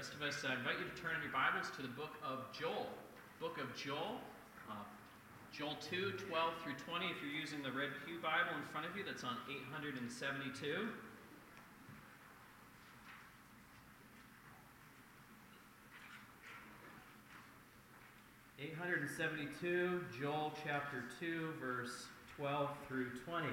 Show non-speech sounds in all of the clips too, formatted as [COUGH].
rest of us, I invite you to turn in your Bibles to the book of Joel. Book of Joel, uh, Joel 2, 12 through 20. If you're using the Red Pew Bible in front of you, that's on 872. Eight hundred and seventy-two, Joel chapter two, verse twelve through twenty.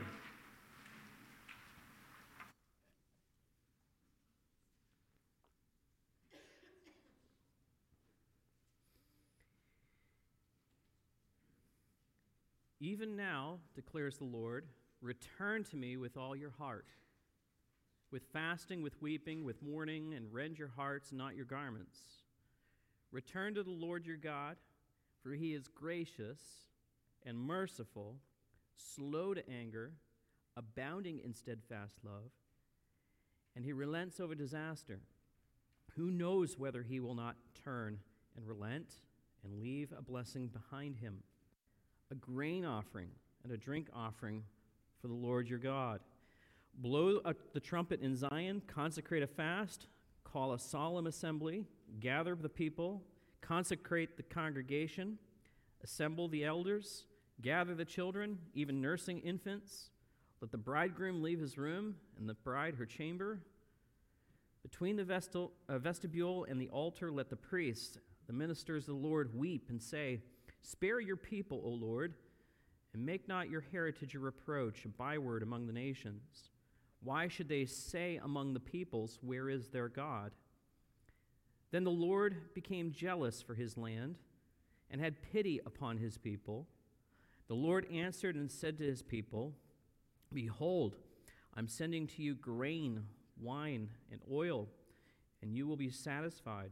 Even now, declares the Lord, return to me with all your heart, with fasting, with weeping, with mourning, and rend your hearts, not your garments. Return to the Lord your God, for he is gracious and merciful, slow to anger, abounding in steadfast love, and he relents over disaster. Who knows whether he will not turn and relent and leave a blessing behind him? A grain offering and a drink offering for the Lord your God. Blow the trumpet in Zion, consecrate a fast, call a solemn assembly, gather the people, consecrate the congregation, assemble the elders, gather the children, even nursing infants. Let the bridegroom leave his room and the bride her chamber. Between the vestil, uh, vestibule and the altar, let the priests, the ministers of the Lord, weep and say, Spare your people, O Lord, and make not your heritage a reproach, a byword among the nations. Why should they say among the peoples, Where is their God? Then the Lord became jealous for his land and had pity upon his people. The Lord answered and said to his people, Behold, I'm sending to you grain, wine, and oil, and you will be satisfied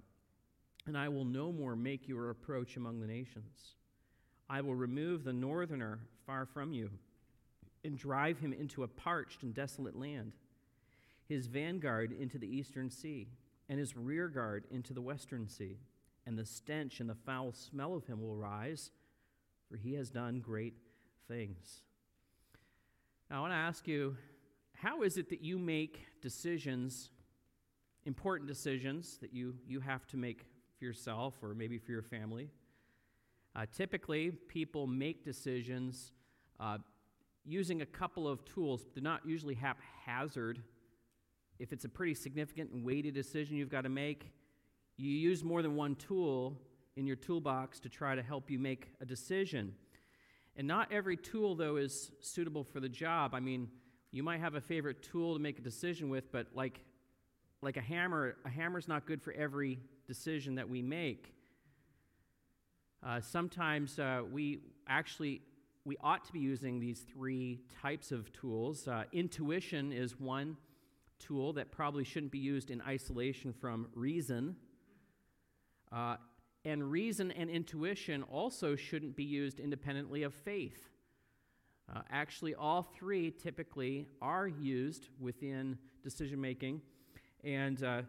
and I will no more make your approach among the nations. I will remove the northerner far from you and drive him into a parched and desolate land, his vanguard into the eastern sea, and his rearguard into the western sea. And the stench and the foul smell of him will rise, for he has done great things. Now, I want to ask you how is it that you make decisions, important decisions that you, you have to make for yourself or maybe for your family. Uh, typically, people make decisions uh, using a couple of tools. They're not usually haphazard. If it's a pretty significant and weighty decision you've got to make, you use more than one tool in your toolbox to try to help you make a decision. And not every tool, though, is suitable for the job. I mean, you might have a favorite tool to make a decision with, but like, like a hammer, a hammer's not good for every decision that we make. Uh, sometimes uh, we actually we ought to be using these three types of tools. Uh, intuition is one tool that probably shouldn't be used in isolation from reason. Uh, and reason and intuition also shouldn't be used independently of faith. Uh, actually, all three typically are used within decision making. And uh,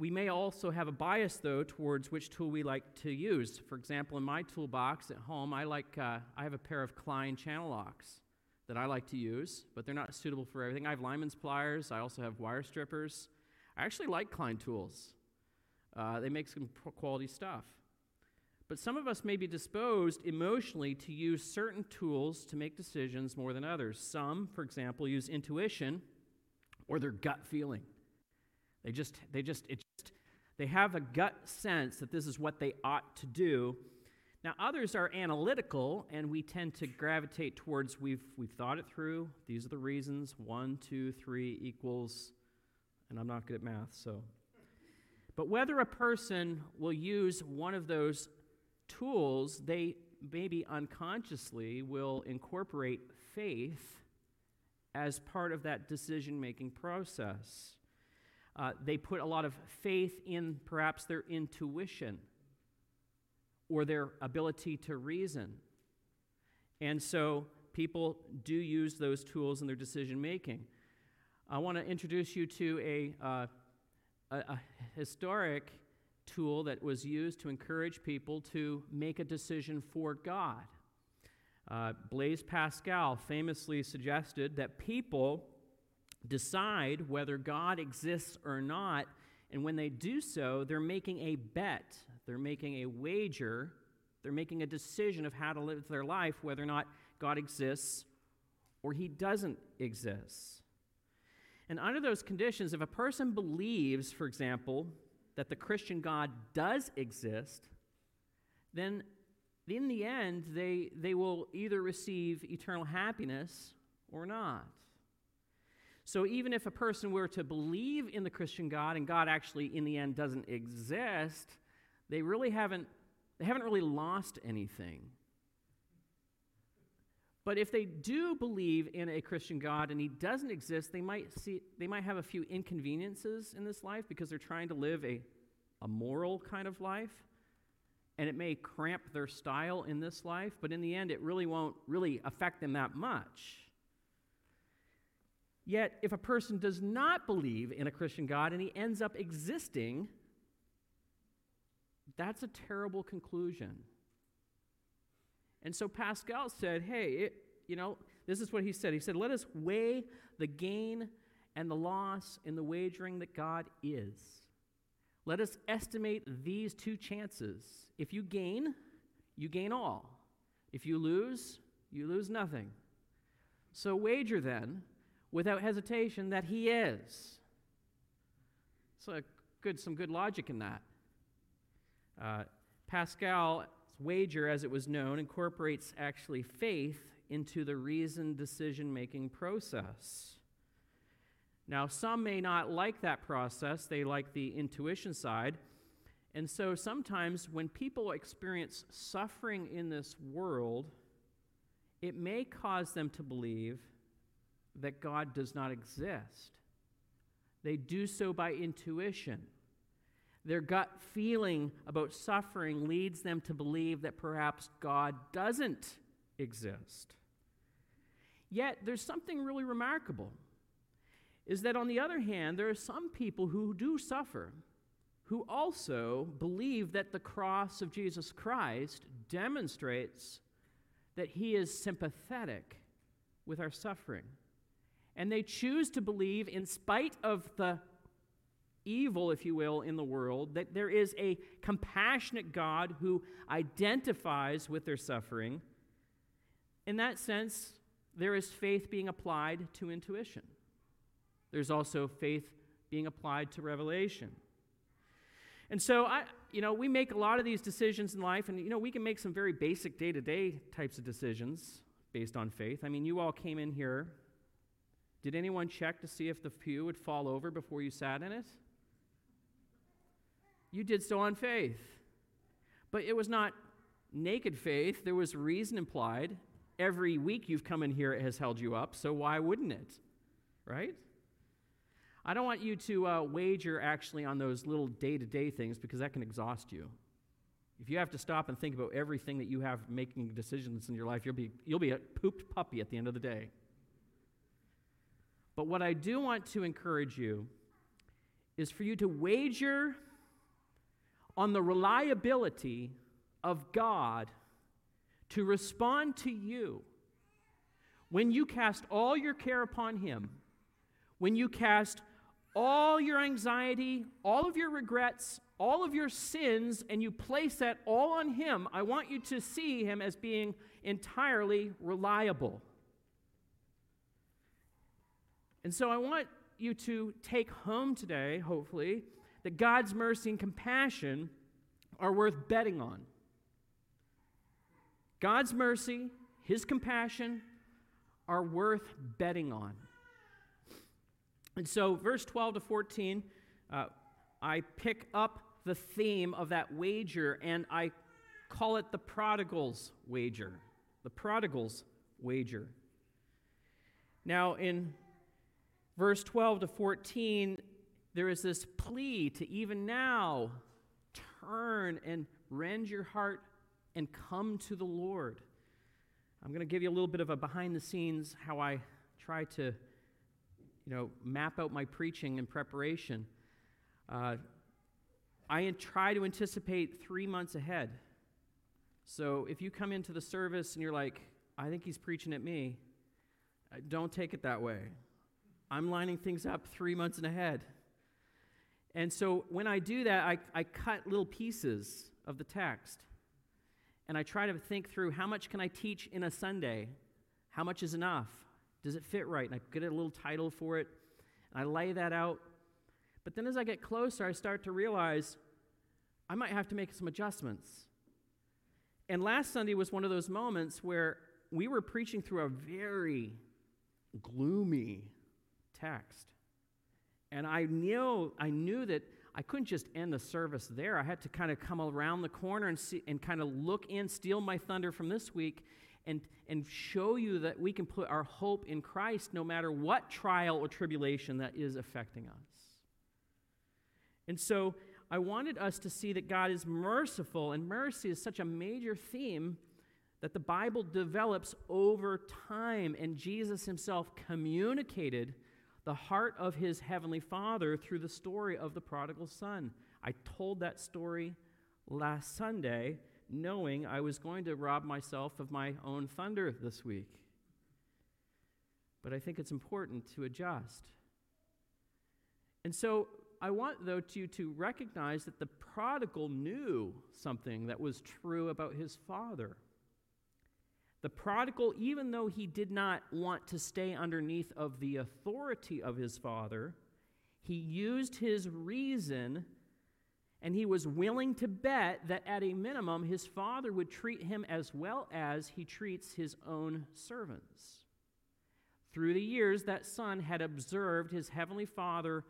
we may also have a bias, though, towards which tool we like to use. For example, in my toolbox at home, I, like, uh, I have a pair of Klein channel locks that I like to use, but they're not suitable for everything. I have lineman's pliers, I also have wire strippers. I actually like Klein tools, uh, they make some quality stuff. But some of us may be disposed emotionally to use certain tools to make decisions more than others. Some, for example, use intuition or their gut feeling. They just, they just, it they have a gut sense that this is what they ought to do. Now, others are analytical, and we tend to gravitate towards we've, we've thought it through. These are the reasons. One, two, three equals, and I'm not good at math, so. But whether a person will use one of those tools, they maybe unconsciously will incorporate faith as part of that decision making process. Uh, they put a lot of faith in perhaps their intuition or their ability to reason. And so people do use those tools in their decision making. I want to introduce you to a, uh, a, a, historic tool that was used to encourage people to make a decision for God. Uh, Blaise Pascal famously suggested that people decide whether God exists or not And when they do so, they're making a bet, they're making a wager, they're making a decision of how to live their life, whether or not God exists or he doesn't exist. And under those conditions, if a person believes, for example, that the Christian God does exist, then in the end, they, they will either receive eternal happiness or not. So even if a person were to believe in the Christian God and God actually in the end doesn't exist, they really haven't they haven't really lost anything. But if they do believe in a Christian God and he doesn't exist, they might see they might have a few inconveniences in this life because they're trying to live a, a moral kind of life. And it may cramp their style in this life, but in the end it really won't really affect them that much. Yet, if a person does not believe in a Christian God and he ends up existing, that's a terrible conclusion. And so Pascal said, hey, it, you know, this is what he said. He said, let us weigh the gain and the loss in the wagering that God is. Let us estimate these two chances. If you gain, you gain all. If you lose, you lose nothing. So wager then, without hesitation, that he is. So good, some good logic in that. Uh, Pascal's wager, as it was known, incorporates actually faith into the reasoned decision making process. Now, some may not like that process, they like the intuition side. And so sometimes when people experience suffering in this world, it may cause them to believe that God does not exist. They do so by intuition. Their gut feeling about suffering leads them to believe that perhaps God doesn't exist. Yet, there's something really remarkable is that on the other hand, there are some people who do suffer who also believe that the cross of Jesus Christ demonstrates that he is sympathetic with our suffering. And they choose to believe, in spite of the evil, if you will, in the world, that there is a compassionate God who identifies with their suffering. In that sense, there is faith being applied to intuition. There's also faith being applied to revelation. And so I you know, we make a lot of these decisions in life and you know, we can make some very basic day-to-day types of decisions based on faith. I mean, you all came in here. Did anyone check to see if the pew would fall over before you sat in it? You did so on faith. But it was not naked faith, there was reason implied. Every week you've come in here, it has held you up, so why wouldn't it? Right? I don't want you to uh, wager actually on those little day to day things because that can exhaust you. If you have to stop and think about everything that you have making decisions in your life, you'll be, you'll be a pooped puppy at the end of the day. But what I do want to encourage you is for you to wager on the reliability of God to respond to you when you cast all your care upon Him, when you cast all your anxiety, all of your regrets, all of your sins, and you place that all on Him, I want you to see Him as being entirely reliable. And so I want you to take home today, hopefully, that God's mercy and compassion are worth betting on. God's mercy, His compassion are worth betting on. And so, verse 12 to 14, uh, I pick up the theme of that wager and I call it the prodigal's wager. The prodigal's wager. Now, in verse 12 to 14, there is this plea to even now turn and rend your heart and come to the Lord. I'm going to give you a little bit of a behind the scenes how I try to you know, map out my preaching in preparation. Uh, I try to anticipate three months ahead. So if you come into the service and you're like, I think he's preaching at me, don't take it that way. I'm lining things up three months and ahead. And so when I do that, I, I cut little pieces of the text. And I try to think through how much can I teach in a Sunday? How much is enough? Does it fit right? And I get a little title for it. And I lay that out. But then as I get closer, I start to realize I might have to make some adjustments. And last Sunday was one of those moments where we were preaching through a very gloomy text. And I knew, I knew that I couldn't just end the service there. I had to kind of come around the corner and, see, and kind of look in, steal my thunder from this week, and, and show you that we can put our hope in Christ no matter what trial or tribulation that is affecting us. And so I wanted us to see that God is merciful, and mercy is such a major theme that the Bible develops over time, and Jesus himself communicated the heart of his heavenly Father through the story of the prodigal son. I told that story last Sunday, knowing I was going to rob myself of my own thunder this week. But I think it's important to adjust. And so I want, though, to, you to recognize that the prodigal knew something that was true about his father. The prodigal, even though he did not want to stay underneath of the authority of his father, he used his reason and he was willing to bet that at a minimum his father would treat him as well as he treats his own servants. Through the years, that son had observed his heavenly father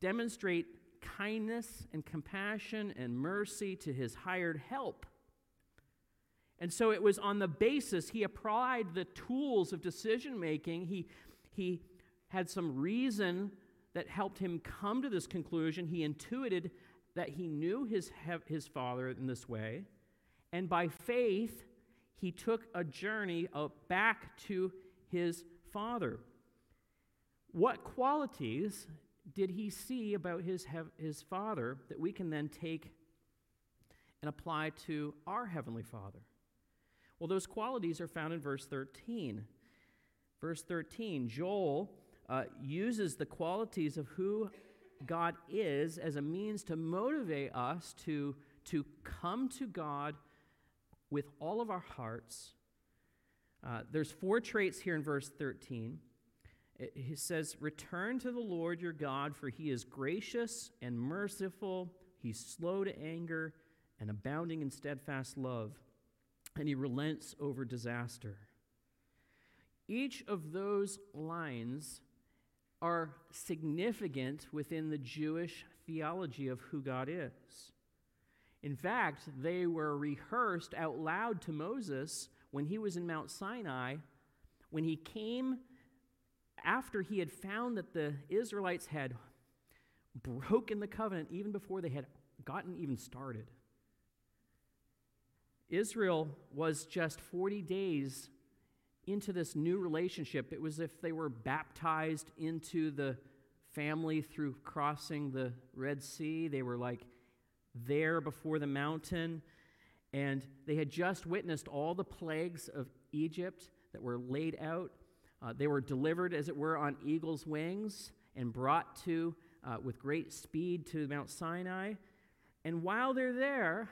demonstrate kindness and compassion and mercy to his hired help and so it was on the basis, he applied the tools of decision making. He, he had some reason that helped him come to this conclusion. He intuited that he knew his, his father in this way. And by faith, he took a journey back to his father. What qualities did he see about his, his father that we can then take and apply to our heavenly father? Well, those qualities are found in verse 13. Verse 13, Joel uh, uses the qualities of who God is as a means to motivate us to, to come to God with all of our hearts. Uh, there's four traits here in verse 13. It, he says, Return to the Lord your God, for he is gracious and merciful, he's slow to anger and abounding in steadfast love and he relents over disaster. Each of those lines are significant within the Jewish theology of who God is. In fact, they were rehearsed out loud to Moses when he was in Mount Sinai, when he came after he had found that the Israelites had broken the covenant even before they had gotten even started. Israel was just 40 days into this new relationship. It was as if they were baptized into the family through crossing the Red Sea. They were like there before the mountain, and they had just witnessed all the plagues of Egypt that were laid out. Uh, they were delivered, as it were, on eagle's wings and brought to uh, with great speed to Mount Sinai. And while they're there,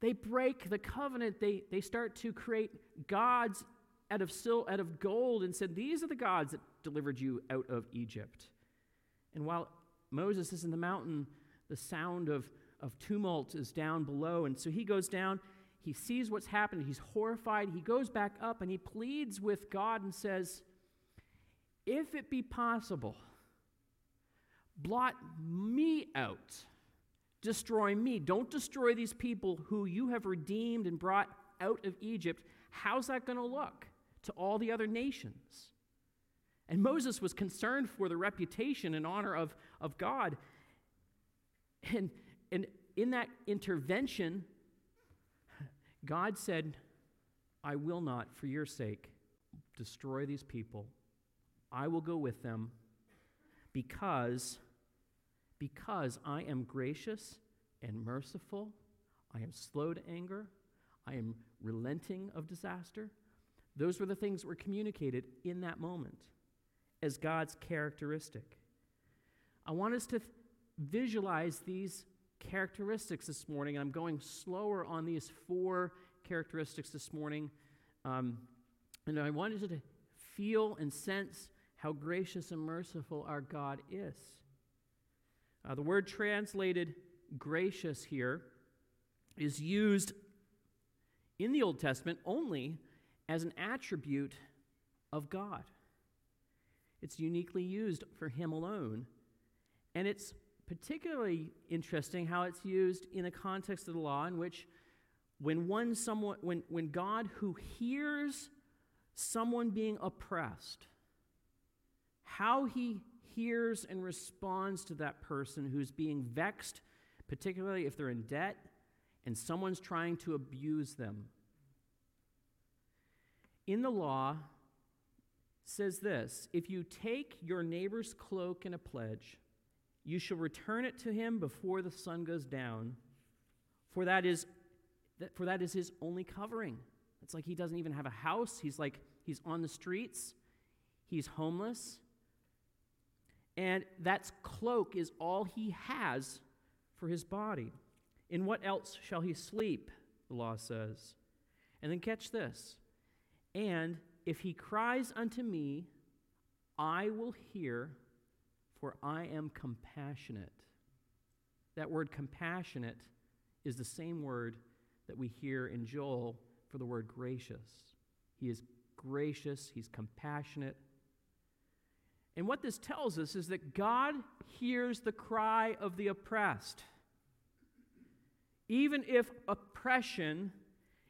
they break the covenant. They, they start to create gods out of, sil- out of gold and said, These are the gods that delivered you out of Egypt. And while Moses is in the mountain, the sound of, of tumult is down below. And so he goes down, he sees what's happened, he's horrified. He goes back up and he pleads with God and says, If it be possible, blot me out destroy me. Don't destroy these people who you have redeemed and brought out of Egypt. How's that going to look to all the other nations? And Moses was concerned for the reputation and honor of, of God. And, and in that intervention, God said, I will not, for your sake, destroy these people. I will go with them because because I am gracious and merciful, I am slow to anger, I am relenting of disaster. Those were the things that were communicated in that moment as God's characteristic. I want us to th- visualize these characteristics this morning. I'm going slower on these four characteristics this morning. Um, and I wanted to feel and sense how gracious and merciful our God is. Uh, the word translated gracious here is used in the Old Testament only as an attribute of God. It's uniquely used for Him alone. And it's particularly interesting how it's used in a context of the law in which when one someone when, when God who hears someone being oppressed, how he hears and responds to that person who's being vexed, particularly if they're in debt and someone's trying to abuse them. In the law says this, if you take your neighbor's cloak and a pledge, you shall return it to him before the sun goes down, for that is for that is his only covering. It's like he doesn't even have a house. He's like he's on the streets. He's homeless. And that cloak is all he has for his body. In what else shall he sleep? The law says. And then catch this. And if he cries unto me, I will hear, for I am compassionate. That word compassionate is the same word that we hear in Joel for the word gracious. He is gracious, he's compassionate. And what this tells us is that God hears the cry of the oppressed. Even if oppression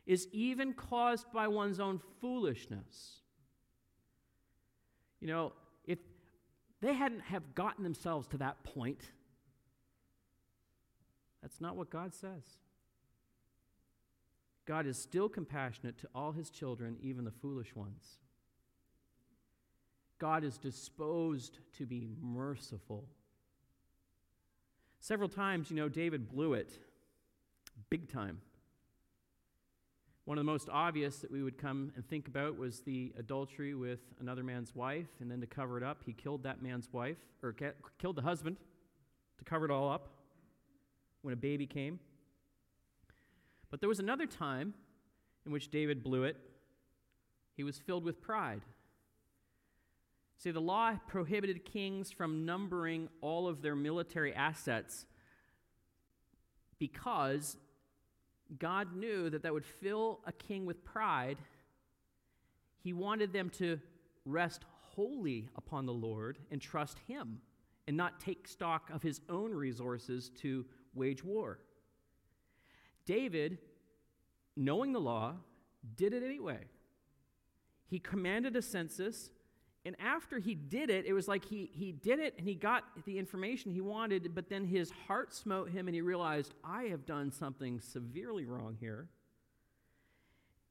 is even caused by one's own foolishness. You know, if they hadn't have gotten themselves to that point, that's not what God says. God is still compassionate to all his children, even the foolish ones. God is disposed to be merciful. Several times, you know, David blew it big time. One of the most obvious that we would come and think about was the adultery with another man's wife, and then to cover it up, he killed that man's wife, or killed the husband to cover it all up when a baby came. But there was another time in which David blew it. He was filled with pride. See, the law prohibited kings from numbering all of their military assets because God knew that that would fill a king with pride. He wanted them to rest wholly upon the Lord and trust Him and not take stock of his own resources to wage war. David, knowing the law, did it anyway. He commanded a census, and after he did it, it was like he, he did it and he got the information he wanted, but then his heart smote him and he realized, I have done something severely wrong here.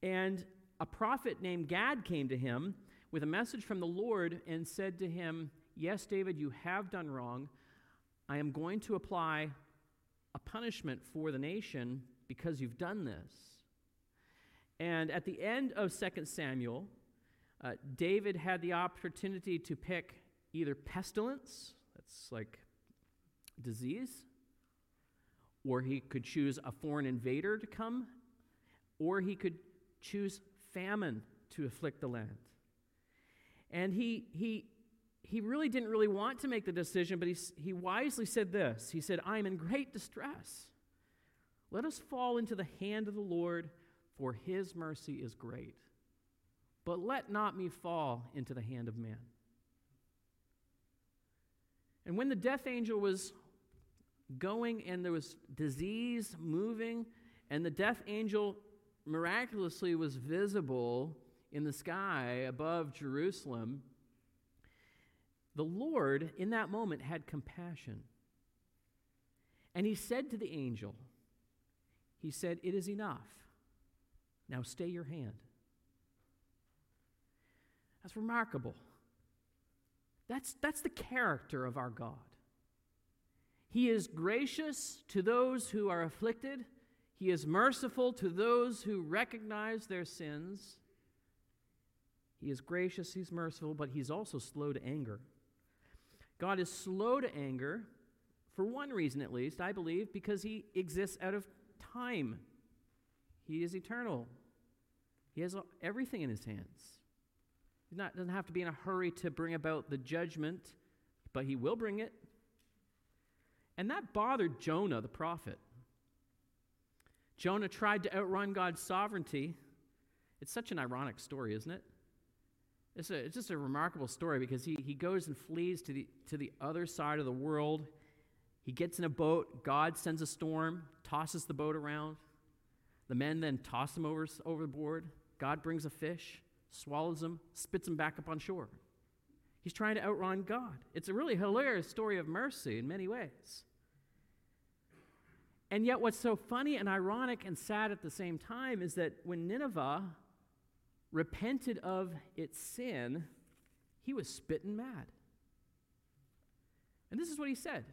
And a prophet named Gad came to him with a message from the Lord and said to him, Yes, David, you have done wrong. I am going to apply a punishment for the nation because you've done this. And at the end of 2 Samuel, uh, David had the opportunity to pick either pestilence, that's like disease, or he could choose a foreign invader to come, or he could choose famine to afflict the land. And he, he, he really didn't really want to make the decision, but he, he wisely said this He said, I am in great distress. Let us fall into the hand of the Lord, for his mercy is great. But let not me fall into the hand of man. And when the death angel was going and there was disease moving, and the death angel miraculously was visible in the sky above Jerusalem, the Lord in that moment had compassion. And he said to the angel, he said, It is enough. Now stay your hand. That's remarkable. That's, that's the character of our God. He is gracious to those who are afflicted, He is merciful to those who recognize their sins. He is gracious, He's merciful, but He's also slow to anger. God is slow to anger For one reason, at least, I believe, because he exists out of time. He is eternal. He has everything in his hands. He doesn't have to be in a hurry to bring about the judgment, but he will bring it. And that bothered Jonah, the prophet. Jonah tried to outrun God's sovereignty. It's such an ironic story, isn't it? It's, a, it's just a remarkable story because he, he goes and flees to the, to the other side of the world. He gets in a boat. God sends a storm, tosses the boat around. The men then toss him over, overboard. God brings a fish, swallows him, spits him back up on shore. He's trying to outrun God. It's a really hilarious story of mercy in many ways. And yet, what's so funny and ironic and sad at the same time is that when Nineveh repented of its sin, he was spitting mad. And this is what he said.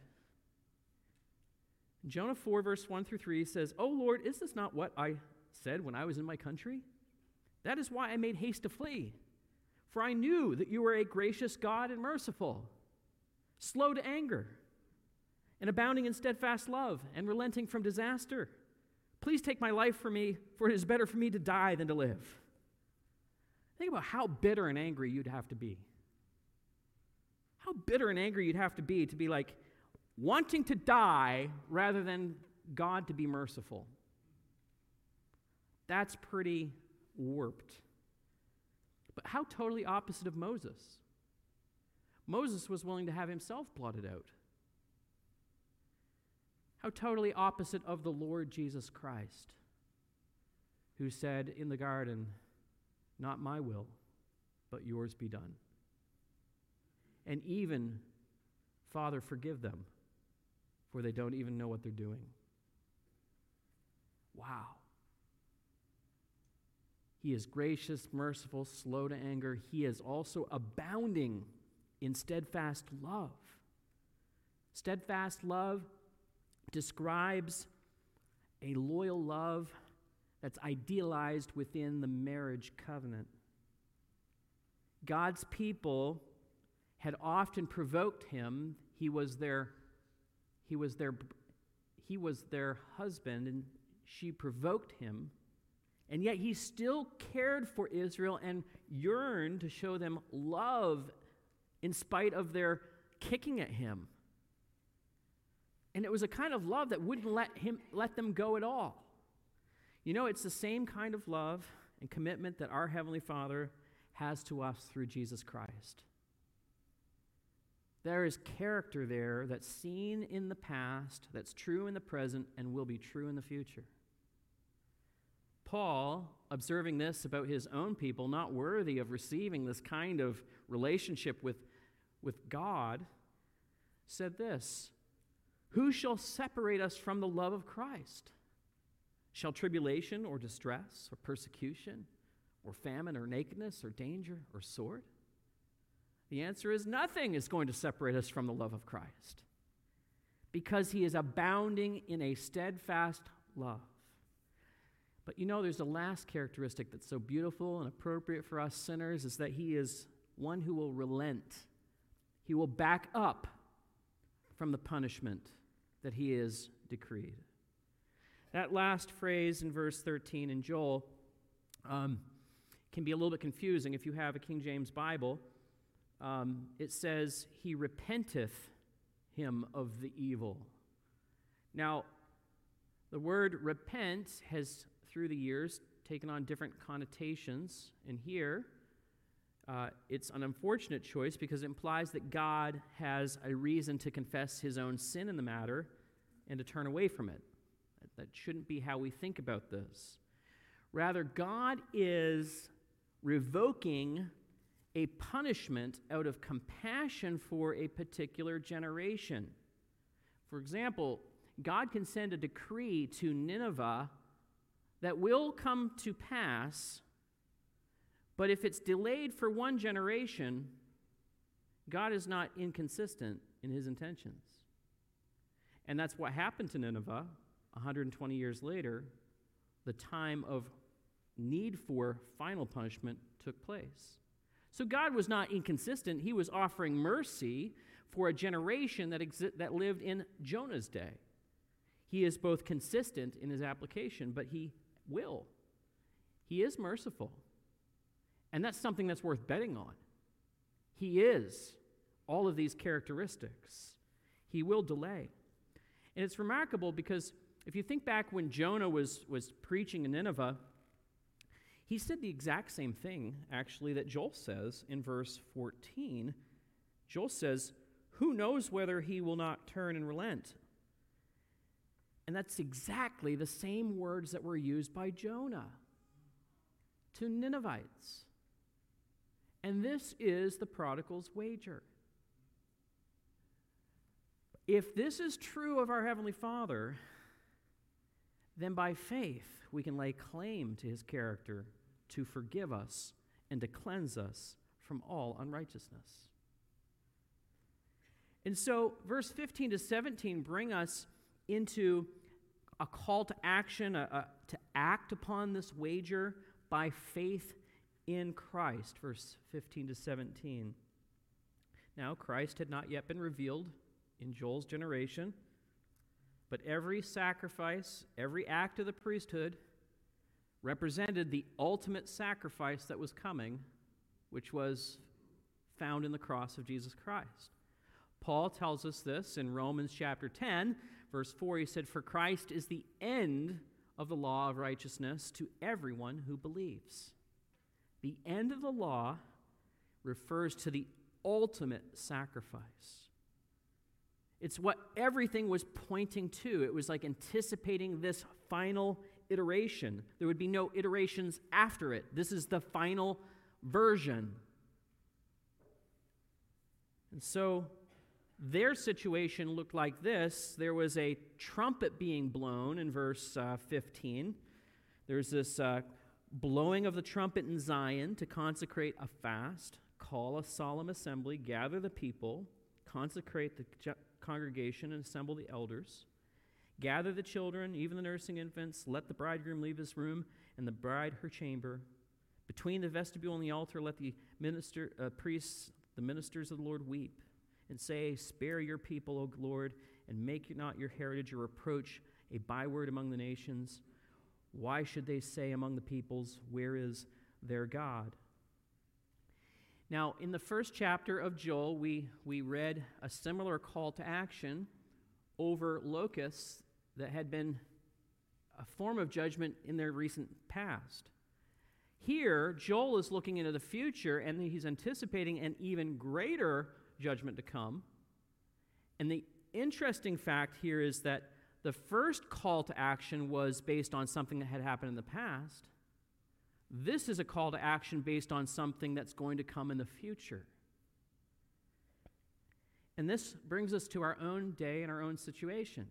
Jonah 4, verse 1 through 3 says, Oh Lord, is this not what I said when I was in my country? That is why I made haste to flee. For I knew that you were a gracious God and merciful, slow to anger, and abounding in steadfast love, and relenting from disaster. Please take my life from me, for it is better for me to die than to live. Think about how bitter and angry you'd have to be. How bitter and angry you'd have to be to be like wanting to die rather than God to be merciful. That's pretty warped. But how totally opposite of Moses? Moses was willing to have himself blotted out. How totally opposite of the Lord Jesus Christ, who said in the garden, not my will, but yours be done. And even, Father, forgive them, for they don't even know what they're doing. Wow. He is gracious, merciful, slow to anger. He is also abounding in steadfast love. Steadfast love describes a loyal love that's idealized within the marriage covenant. God's people had often provoked him. He was their he was their he was their husband and she provoked him. And yet he still cared for Israel and yearned to show them love in spite of their kicking at him. And it was a kind of love that wouldn't let him let them go at all. You know, it's the same kind of love and commitment that our Heavenly Father has to us through Jesus Christ. There is character there that's seen in the past, that's true in the present, and will be true in the future. Paul, observing this about his own people, not worthy of receiving this kind of relationship with, with God, said this Who shall separate us from the love of Christ? Shall tribulation or distress or persecution or famine or nakedness or danger or sword? The answer is nothing is going to separate us from the love of Christ because he is abounding in a steadfast love. But you know, there's a last characteristic that's so beautiful and appropriate for us sinners is that he is one who will relent. He will back up from the punishment that he has decreed. That last phrase in verse 13 in Joel um, can be a little bit confusing if you have a King James Bible. Um, it says, He repenteth him of the evil. Now, the word repent has, through the years, taken on different connotations. And here, uh, it's an unfortunate choice because it implies that God has a reason to confess his own sin in the matter and to turn away from it. That shouldn't be how we think about this. Rather, God is revoking a punishment out of compassion for a particular generation. For example, God can send a decree to Nineveh that will come to pass, but if it's delayed for one generation, God is not inconsistent in his intentions. And that's what happened to Nineveh 120 years later, the time of need for final punishment took place. So God was not inconsistent. He was offering mercy for a generation that, exi- that lived in Jonah's day. He is both consistent in his application, but he will. He is merciful. And that's something that's worth betting on. He is all of these characteristics. He will delay. And it's remarkable because if you think back when Jonah was, was preaching in Nineveh, he said the exact same thing, actually, that Joel says in verse 14. Joel says, Who knows whether he will not turn and relent? And that's exactly the same words that were used by Jonah to Ninevites. And this is the prodigal's wager. If this is true of our Heavenly Father, then by faith we can lay claim to his character to forgive us and to cleanse us from all unrighteousness. And so, verse 15 to 17 bring us into a call to action, a, a, to act upon this wager by faith in Christ, verse 15 to 17. Now, Christ had not yet been revealed in Joel's generation, but every sacrifice, every act of the priesthood represented the ultimate sacrifice that was coming, which was found in the cross of Jesus Christ. Paul tells us this in Romans chapter 10, verse 4. He said, For Christ is the end of the law of righteousness to everyone who believes. The end of the law refers to the ultimate sacrifice. It's what everything was pointing to. It was like anticipating this final iteration. There would be no iterations after it. This is the final version. And so their situation looked like this there was a trumpet being blown in verse uh, 15. There's this uh, blowing of the trumpet in Zion to consecrate a fast, call a solemn assembly, gather the people, consecrate the congregation, and assemble the elders. Gather the children, even the nursing infants. Let the bridegroom leave his room, and the bride her chamber. Between the vestibule and the altar, let the minister, uh, priests, the ministers of the Lord, weep and say, Spare your people, O Lord, and make not your heritage a reproach, a byword among the nations. Why should they say among the peoples, Where is their God? Now, in the first chapter of Joel, we, we read a similar call to action over locusts that had been a form of judgment in their recent past. Here, Joel is looking into the future and he's anticipating an even greater judgment to come. And the interesting fact here is that the first call to action was based on something that had happened in the past. This is a call to action based on something that's going to come in the future. And this brings us to our own day and our own situation.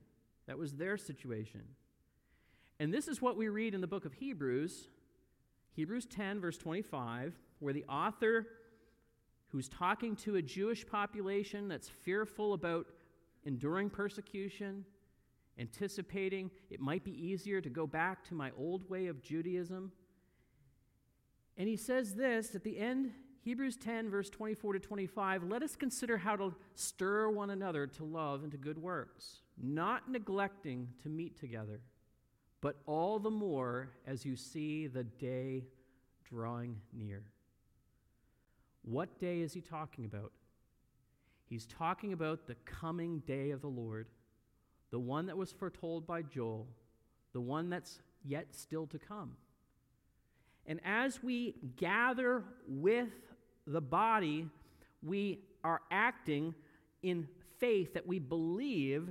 That was their situation. And this is what we read in the book of Hebrews, Hebrews 10, verse 25, where the author who's talking to a Jewish population that's fearful about enduring persecution, anticipating it might be easier to go back to my old way of Judaism. And he says this at the end, Hebrews 10, verse 24 to 25 let us consider how to stir one another to love and to good works, not neglecting to meet together, but all the more as you see the day drawing near. What day is he talking about? He's talking about the coming day of the Lord, the one that was foretold by Joel, the one that's yet still to come. And as we gather with the body, we are acting in faith that we believe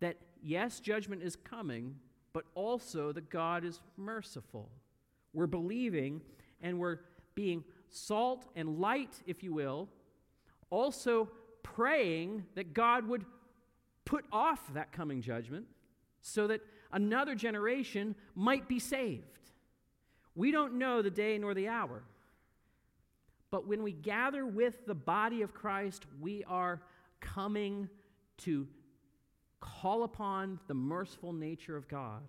that, yes, judgment is coming, but also that God is merciful. We're believing and we're being salt and light, if you will, also praying that God would put off that coming judgment so that another generation might be saved. We don't know the day nor the hour. But when we gather with the body of Christ, we are coming to call upon the merciful nature of God.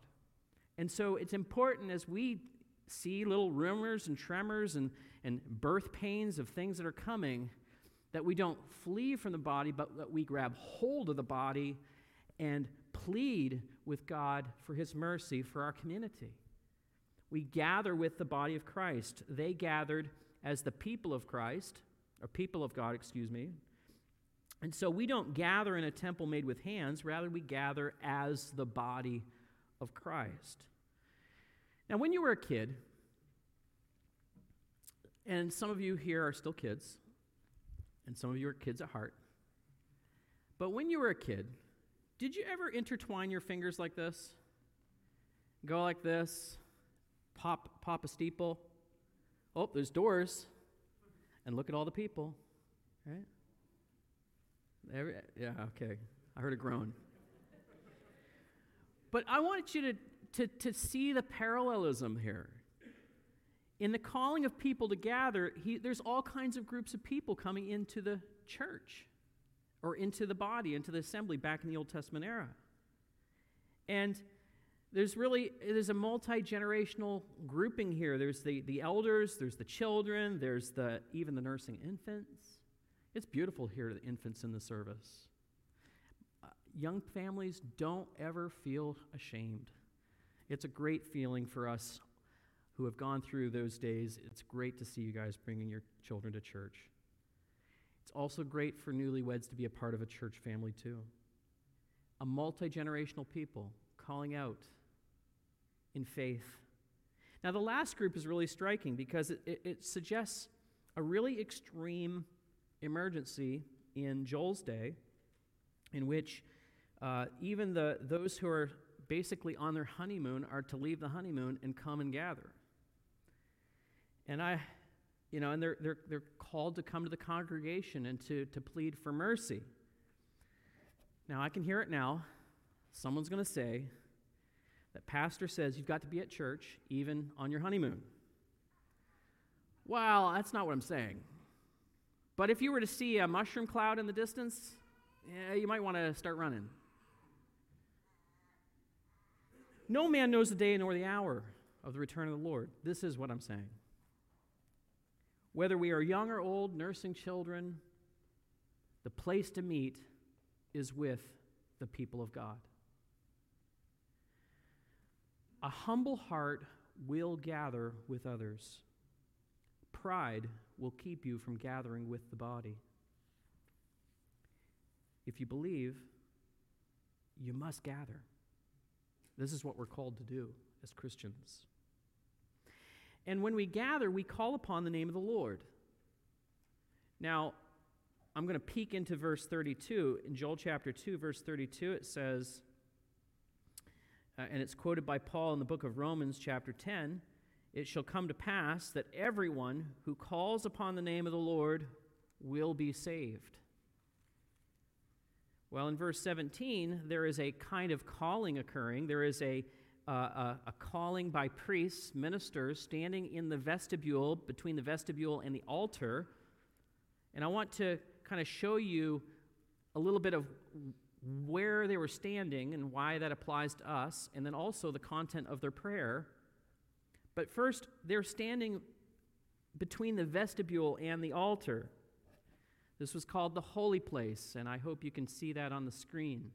And so it's important as we see little rumors and tremors and, and birth pains of things that are coming that we don't flee from the body, but that we grab hold of the body and plead with God for his mercy for our community. We gather with the body of Christ. They gathered as the people of Christ, or people of God, excuse me. And so we don't gather in a temple made with hands, rather, we gather as the body of Christ. Now, when you were a kid, and some of you here are still kids, and some of you are kids at heart. But when you were a kid, did you ever intertwine your fingers like this? Go like this, pop, pop a steeple. Oh, there's doors. And look at all the people, right? Every, yeah, okay. I heard a groan. But I want you to, to, to see the parallelism here. In the calling of people to gather, he, there's all kinds of groups of people coming into the church or into the body, into the assembly back in the Old Testament era. And there's really there's a multi-generational grouping here there's the, the elders there's the children there's the even the nursing infants it's beautiful here the infants in the service uh, young families don't ever feel ashamed it's a great feeling for us who have gone through those days, it's great to see you guys bringing your children to church. It's also great for newlyweds to be a part of a church family, too. A multi generational people calling out in faith. Now, the last group is really striking because it, it, it suggests a really extreme emergency in Joel's day, in which uh, even the, those who are basically on their honeymoon are to leave the honeymoon and come and gather. And I, you know, and they're, they're, they're called to come to the congregation and to, to plead for mercy. Now, I can hear it now. Someone's going to say that pastor says you've got to be at church even on your honeymoon. Well, that's not what I'm saying. But if you were to see a mushroom cloud in the distance, yeah, you might want to start running. No man knows the day nor the hour of the return of the Lord. This is what I'm saying. Whether we are young or old, nursing children, the place to meet is with the people of God. A humble heart will gather with others. Pride will keep you from gathering with the body. If you believe, you must gather. This is what we're called to do as Christians. And when we gather, we call upon the name of the Lord. Now, I'm going to peek into verse 32. In Joel chapter 2, verse 32, it says, uh, and it's quoted by Paul in the book of Romans, chapter 10 It shall come to pass that everyone who calls upon the name of the Lord will be saved. Well, in verse 17, there is a kind of calling occurring. There is a uh, a, a, calling by priests, ministers, standing in the vestibule, between the vestibule and the altar. And I want to kind of show you a little bit of where they were standing and why that applies to us, and then also the content of their prayer. But first, they're standing between the vestibule and the altar. This was called the holy place, and I hope you can see that on the screen.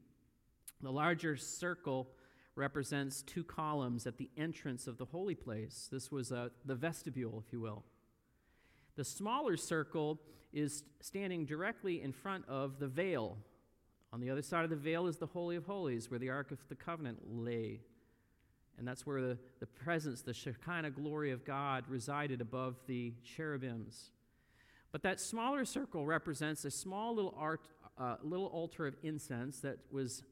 The larger circle represents two columns at the entrance of the holy place. This was uh, the vestibule, if you will. The smaller circle is standing directly in front of the veil. On the other side of the veil is the Holy of Holies, where the Ark of the Covenant lay. And that's where the, the presence, the Shekinah glory of God resided above the cherubims. But that smaller circle represents a small little, art, uh, little altar of incense that was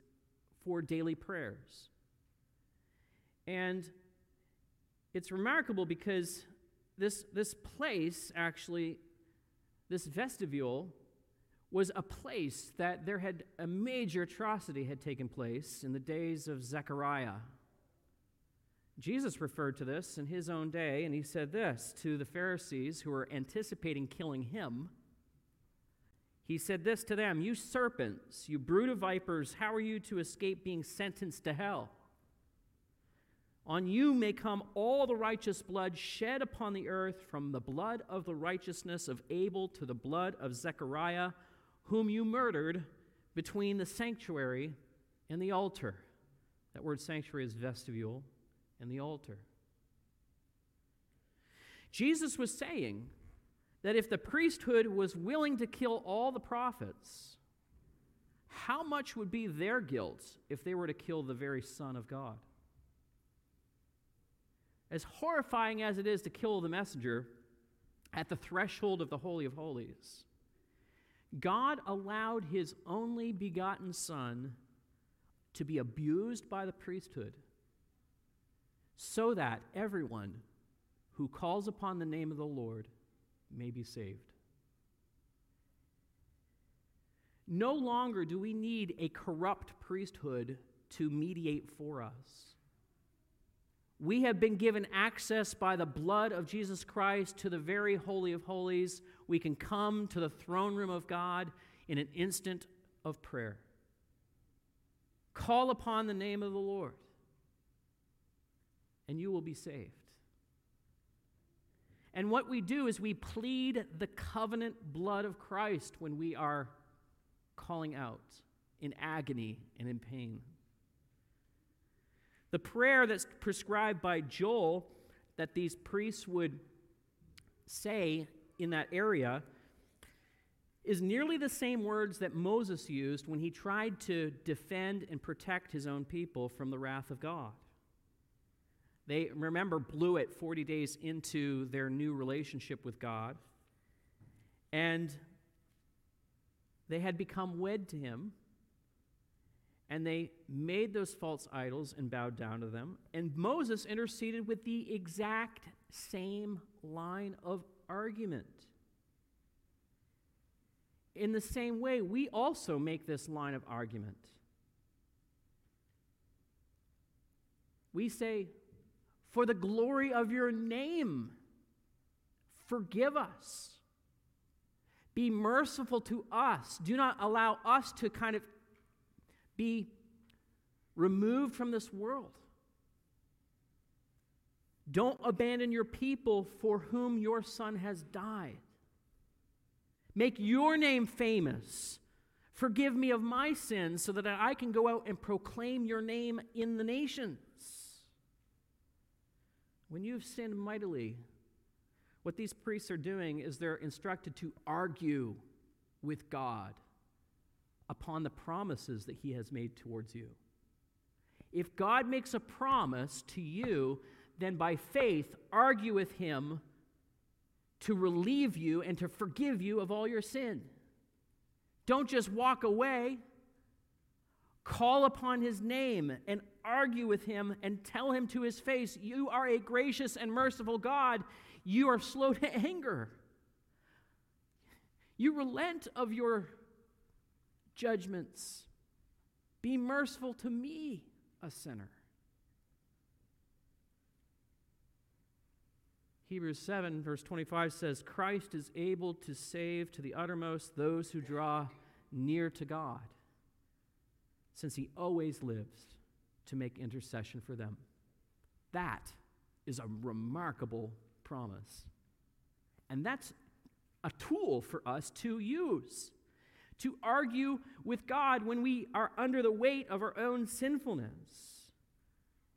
for daily prayers. And it's remarkable because this, this place, actually, this vestibule, was a place that there had a major atrocity had taken place in the days of Zechariah. Jesus referred to this in his own day, and he said this to the Pharisees who were anticipating killing him. He said this to them You serpents, you brood of vipers, how are you to escape being sentenced to hell? On you may come all the righteous blood shed upon the earth, from the blood of the righteousness of Abel to the blood of Zechariah, whom you murdered between the sanctuary and the altar. That word sanctuary is vestibule and the altar. Jesus was saying that if the priesthood was willing to kill all the prophets, how much would be their guilt if they were to kill the very Son of God? As horrifying as it is to kill the messenger at the threshold of the Holy of Holies, God allowed his only begotten Son to be abused by the priesthood so that everyone who calls upon the name of the Lord may be saved. No longer do we need a corrupt priesthood to mediate for us. We have been given access by the blood of Jesus Christ to the very Holy of Holies. We can come to the throne room of God in an instant of prayer. Call upon the name of the Lord, and you will be saved. And what we do is we plead the covenant blood of Christ when we are calling out in agony and in pain. The prayer that's prescribed by Joel that these priests would say in that area is nearly the same words that Moses used when he tried to defend and protect his own people from the wrath of God. They, remember, blew it 40 days into their new relationship with God. And they had become wed to him and they made those false idols and bowed down to them. And Moses interceded with the exact same line of argument. In the same way, we also make this line of argument. We say, For the glory of your name, forgive us. Be merciful to us. Do not allow us to kind of be removed from this world. Don't abandon your people for whom your son has died. Make your name famous. Forgive me of my sins so that I can go out and proclaim your name in the nations. When you've sinned mightily, what these priests are doing is they're instructed to argue with God upon the promises that he has made towards you. If God makes a promise to you, then by faith, argue with him to relieve you and to forgive you of all your sin. Don't just walk away. Call upon his name and argue with him and tell him to his face, You are a gracious and merciful God. You are slow to [LAUGHS] anger. You relent of your judgments. Be merciful to me, a sinner. Hebrews 7, verse 25 says, Christ is able to save to the uttermost those who draw near to God, since he always lives to make intercession for them. That is a remarkable promise. And that's a tool for us to use to argue with God when we are under the weight of our own sinfulness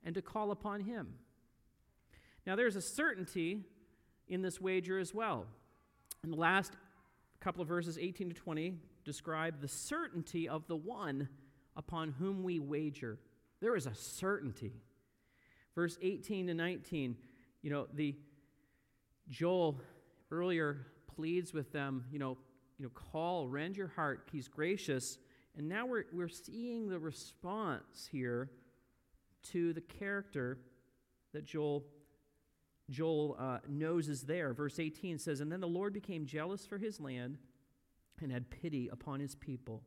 and to call upon Him. Now, there's a certainty in this wager as well. In the last couple of verses, 18 to 20, describe the certainty of the one upon whom we wager. There is a certainty. Verse 18 to 19, you know, the Joel earlier pleads with them, you know, you know, call, rend your heart. He's gracious. And now we're, we're seeing the response here to the character that Joel, Joel uh, knows is there. Verse 18 says, And then the Lord became jealous for his land and had pity upon his people.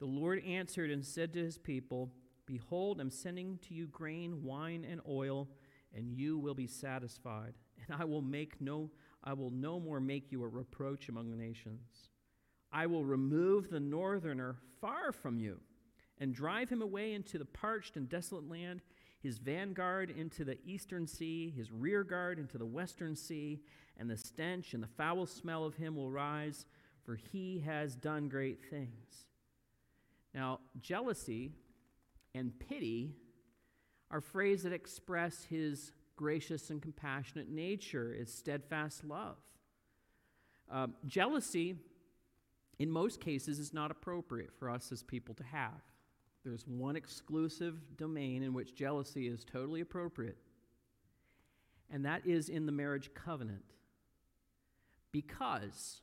The Lord answered and said to his people, Behold, I'm sending to you grain, wine, and oil, and you will be satisfied. And I will make no I will no more make you a reproach among the nations. I will remove the northerner far from you and drive him away into the parched and desolate land. his vanguard into the eastern sea, his rear guard into the western sea, and the stench and the foul smell of him will rise, for he has done great things. Now, jealousy and pity are phrases that express his gracious and compassionate nature, his steadfast love. Uh, jealousy, in most cases, is not appropriate for us as people to have. There's one exclusive domain in which jealousy is totally appropriate, and that is in the marriage covenant. Because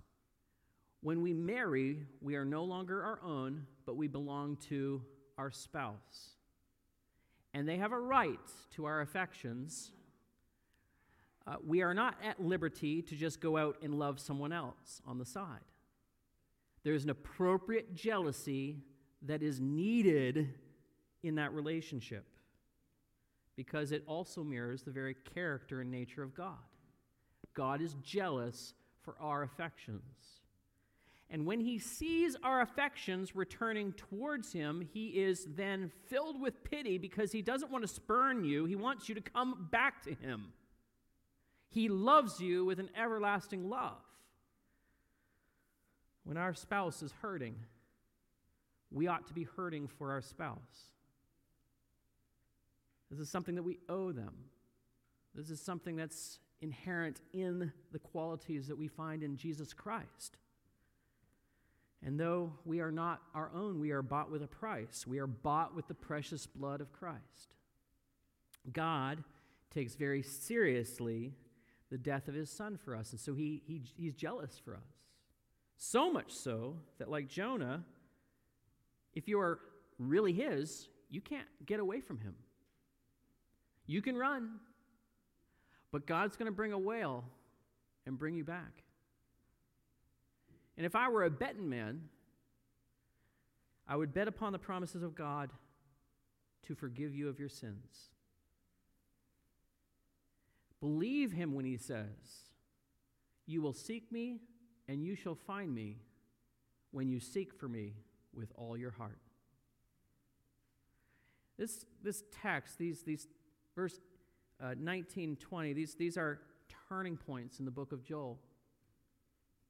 when we marry, we are no longer our own, but we belong to our spouse. And they have a right to our affections. Uh, we are not at liberty to just go out and love someone else on the side. There's an appropriate jealousy that is needed in that relationship because it also mirrors the very character and nature of God. God is jealous for our affections. And when he sees our affections returning towards him, he is then filled with pity because he doesn't want to spurn you. He wants you to come back to him. He loves you with an everlasting love. When our spouse is hurting, we ought to be hurting for our spouse. This is something that we owe them. This is something that's inherent in the qualities that we find in Jesus Christ. And though we are not our own, we are bought with a price. We are bought with the precious blood of Christ. God takes very seriously the death of his son for us, and so he, he, he's jealous for us. So much so that, like Jonah, if you are really his, you can't get away from him. You can run, but God's going to bring a whale and bring you back. And if I were a betting man, I would bet upon the promises of God to forgive you of your sins. Believe him when he says, You will seek me, and you shall find me when you seek for me with all your heart. This, this text, these, these verse uh, 19, 20, these, these are turning points in the book of Joel.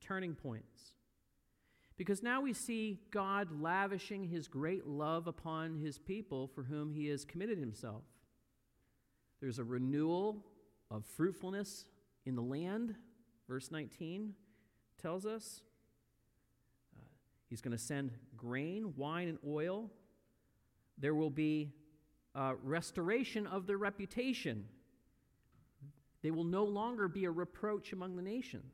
Turning points. Because now we see God lavishing his great love upon his people for whom he has committed himself. There's a renewal of fruitfulness in the land, verse 19 tells us. Uh, he's going to send grain, wine, and oil. There will be restoration of their reputation. They will no longer be a reproach among the nations.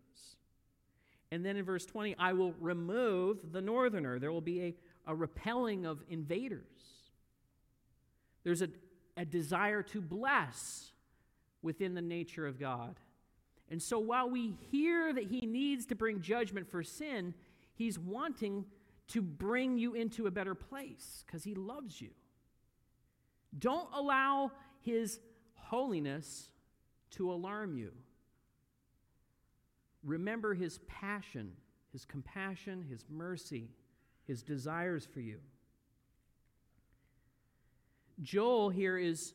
And then in verse 20, I will remove the northerner. There will be a, a repelling of invaders. There's a, a desire to bless within the nature of God. And so while we hear that he needs to bring judgment for sin, he's wanting to bring you into a better place because he loves you. Don't allow his holiness to alarm you. Remember his passion, his compassion, his mercy, his desires for you. Joel here is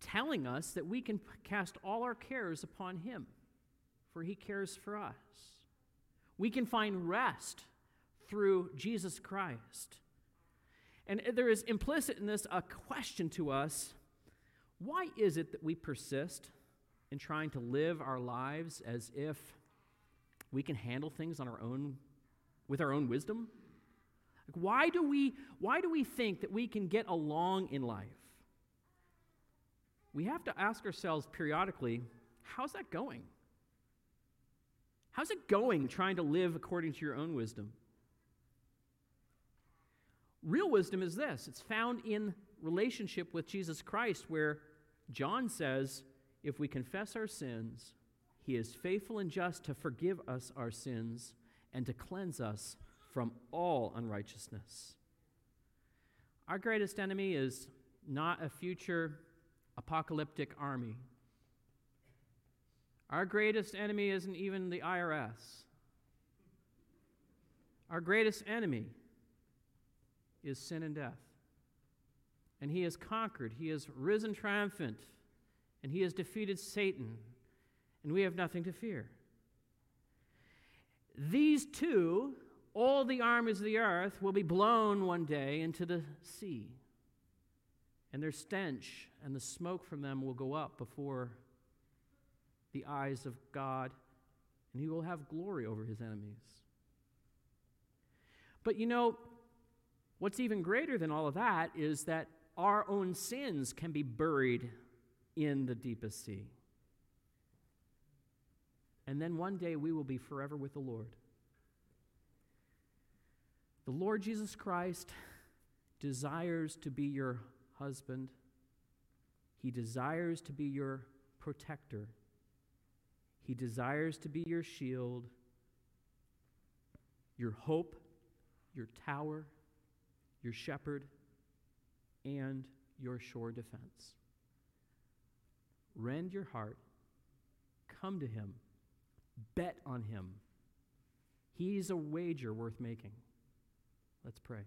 telling us that we can cast all our cares upon him, for he cares for us. We can find rest through Jesus Christ. And there is implicit in this a question to us why is it that we persist in trying to live our lives as if we can handle things on our own with our own wisdom? Like why do we why do we think that we can get along in life? We have to ask ourselves periodically, how's that going? How's it going trying to live according to your own wisdom? Real wisdom is this it's found in relationship with Jesus Christ, where John says, if we confess our sins, he is faithful and just to forgive us our sins and to cleanse us from all unrighteousness. Our greatest enemy is not a future apocalyptic army. Our greatest enemy isn't even the IRS. Our greatest enemy is sin and death. and he has conquered. He has risen triumphant, and he has defeated Satan, and we have nothing to fear. These two, all the armies of the earth, will be blown one day into the sea, and their stench and the smoke from them will go up before the eyes of God, and he will have glory over his enemies. But you know, what's even greater than all of that is that our own sins can be buried in the deepest sea. And then one day we will be forever with the Lord. The Lord Jesus Christ desires to be your husband, He desires to be your protector, He desires to be your shield, your hope, your tower, your shepherd and your sure defense. Rend your heart, come to him, bet on him. He's a wager worth making. Let's pray.